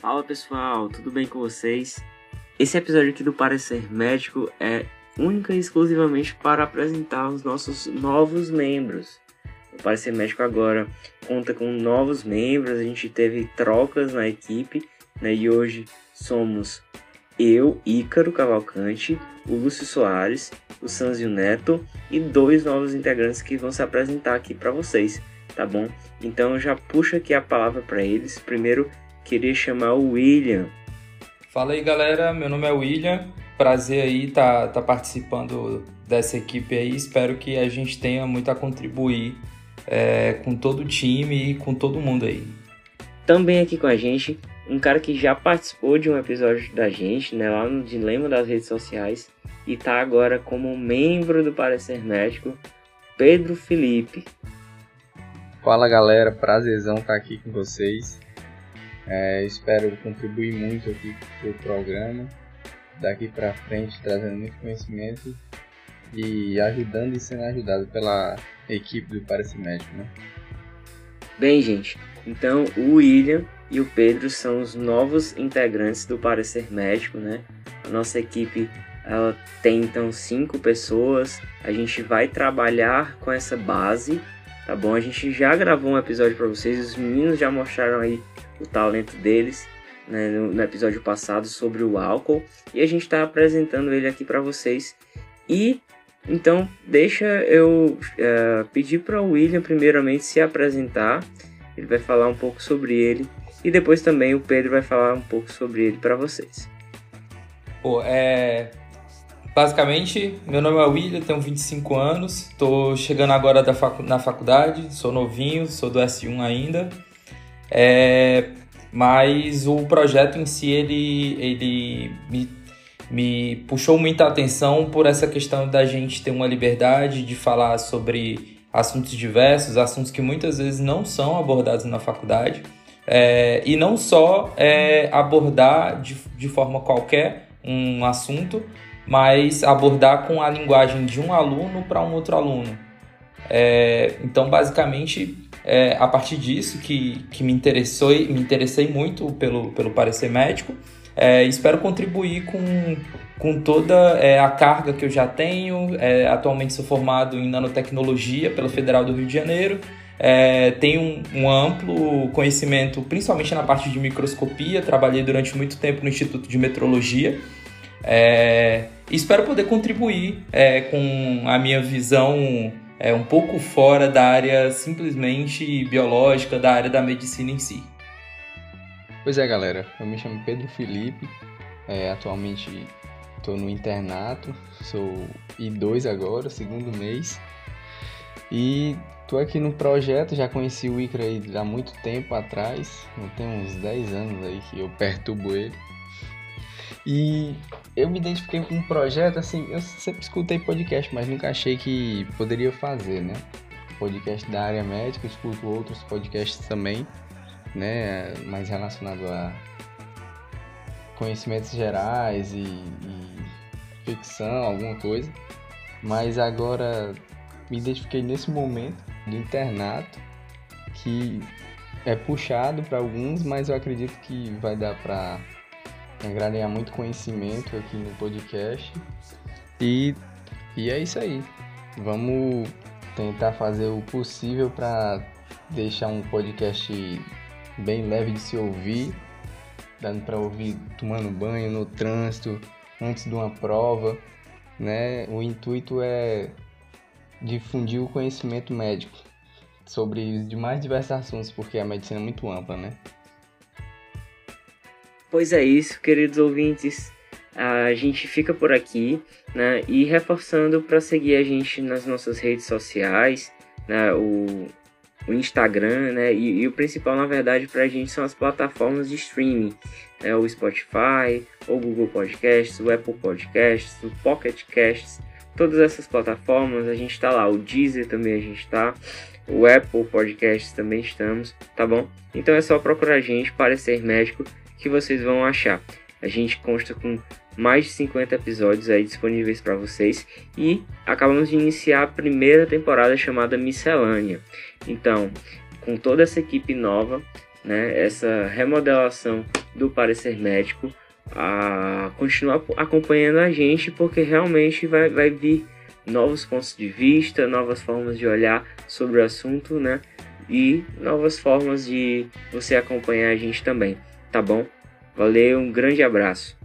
Fala pessoal, tudo bem com vocês? Esse episódio aqui do Parecer Médico é única e exclusivamente para apresentar os nossos novos membros. O Parecer Médico agora conta com novos membros, a gente teve trocas na equipe né, e hoje somos eu, Ícaro Cavalcante, o Lúcio Soares, o Sanzio Neto e dois novos integrantes que vão se apresentar aqui para vocês, tá bom? Então já puxa aqui a palavra para eles. Primeiro queria chamar o William. Fala aí galera, meu nome é William, prazer aí estar tá, tá participando dessa equipe aí, espero que a gente tenha muito a contribuir é, com todo o time e com todo mundo aí. Também aqui com a gente, um cara que já participou de um episódio da gente, né, lá no Dilema das Redes Sociais, e tá agora como membro do Parecer Médico, Pedro Felipe. Fala galera, prazerzão estar aqui com vocês. É, espero contribuir muito aqui para o programa, daqui para frente trazendo muito conhecimento e ajudando e sendo ajudado pela equipe do Parecer Médico, né? Bem, gente, então o William e o Pedro são os novos integrantes do Parecer Médico, né? A nossa equipe ela tem então cinco pessoas. A gente vai trabalhar com essa base, tá bom? A gente já gravou um episódio para vocês, os meninos já mostraram aí o talento deles né, no, no, episódio passado sobre o álcool e a gente está apresentando ele aqui para vocês. E então deixa eu uh, pedir para o William primeiramente se apresentar. Ele vai falar um pouco sobre ele e depois também o Pedro vai falar um pouco sobre ele para vocês. Pô, é Basicamente, meu nome é William, tenho 25 anos, estou chegando agora facu na faculdade, sou novinho, sou do S1 ainda. É, mas o projeto em si ele, ele me, me puxou muita atenção por essa questão da gente ter uma liberdade de falar sobre assuntos diversos, assuntos que muitas vezes não são abordados na faculdade. É, e não só é, abordar de, de forma qualquer um assunto, mas abordar com a linguagem de um aluno para um outro aluno. É, então, basicamente, é a partir disso que, que me interessou me interessei muito pelo, pelo parecer médico. É, espero contribuir com, com toda é, a carga que eu já tenho. É, atualmente sou formado em nanotecnologia pela Federal do Rio de Janeiro. É, tenho um, um, amplo conhecimento, principalmente na parte de microscopia. Trabalhei durante muito tempo no Instituto de Metrologia. É, espero poder contribuir é, com a minha visão é, um pouco fora da área simplesmente biológica, da área da medicina em si. Pois é, galera. Eu me chamo Pedro Felipe. É, atualmente estou no internato. Sou I2 agora, segundo mês. E estou aqui no projeto. Já conheci o Icra há muito tempo atrás. Tem uns 10 anos aí que eu perturbo ele. E eu me identifiquei com um projeto, assim, eu sempre escutei podcast, mas nunca achei que poderia fazer, né? Podcast da área médica, escuto outros podcasts também, né? Mais relacionado a conhecimentos gerais e, e ficção, alguma coisa. Mas agora me identifiquei nesse momento do internato que é puxado para alguns, mas eu acredito que vai dar para agregar muito conhecimento aqui no podcast. E, e é isso aí. Vamos tentar fazer o possível para deixar um podcast bem leve de se ouvir, dando para ouvir tomando banho no trânsito, antes de uma prova, né? O intuito é difundir o conhecimento médico sobre os demais diversos assuntos, porque a medicina é muito ampla, né? Pois é isso, queridos ouvintes. A gente fica por aqui, né? E reforçando para seguir a gente nas nossas redes sociais, né? O, o Instagram, né? E, e, o principal, na verdade, para a gente são as plataformas de streaming, né? O Spotify, o Google Podcasts, o Apple Podcasts, o Pocket Casts, todas essas plataformas a gente está lá. O Deezer também a gente está, o Apple Podcasts também estamos, tá bom? Então é só procurar a gente, parecer médico que vocês vão achar. A gente consta com mais de 50 episódios aí disponíveis para vocês e acabamos de iniciar a primeira temporada chamada Miscelânea. Então, com toda essa equipe nova, né, essa remodelação do parecer médico, a continuar acompanhando a gente, porque realmente vai, vai vir novos pontos de vista, novas formas de olhar sobre o assunto, né? E novas formas de você acompanhar a gente também, tá bom? Valeu, um grande abraço.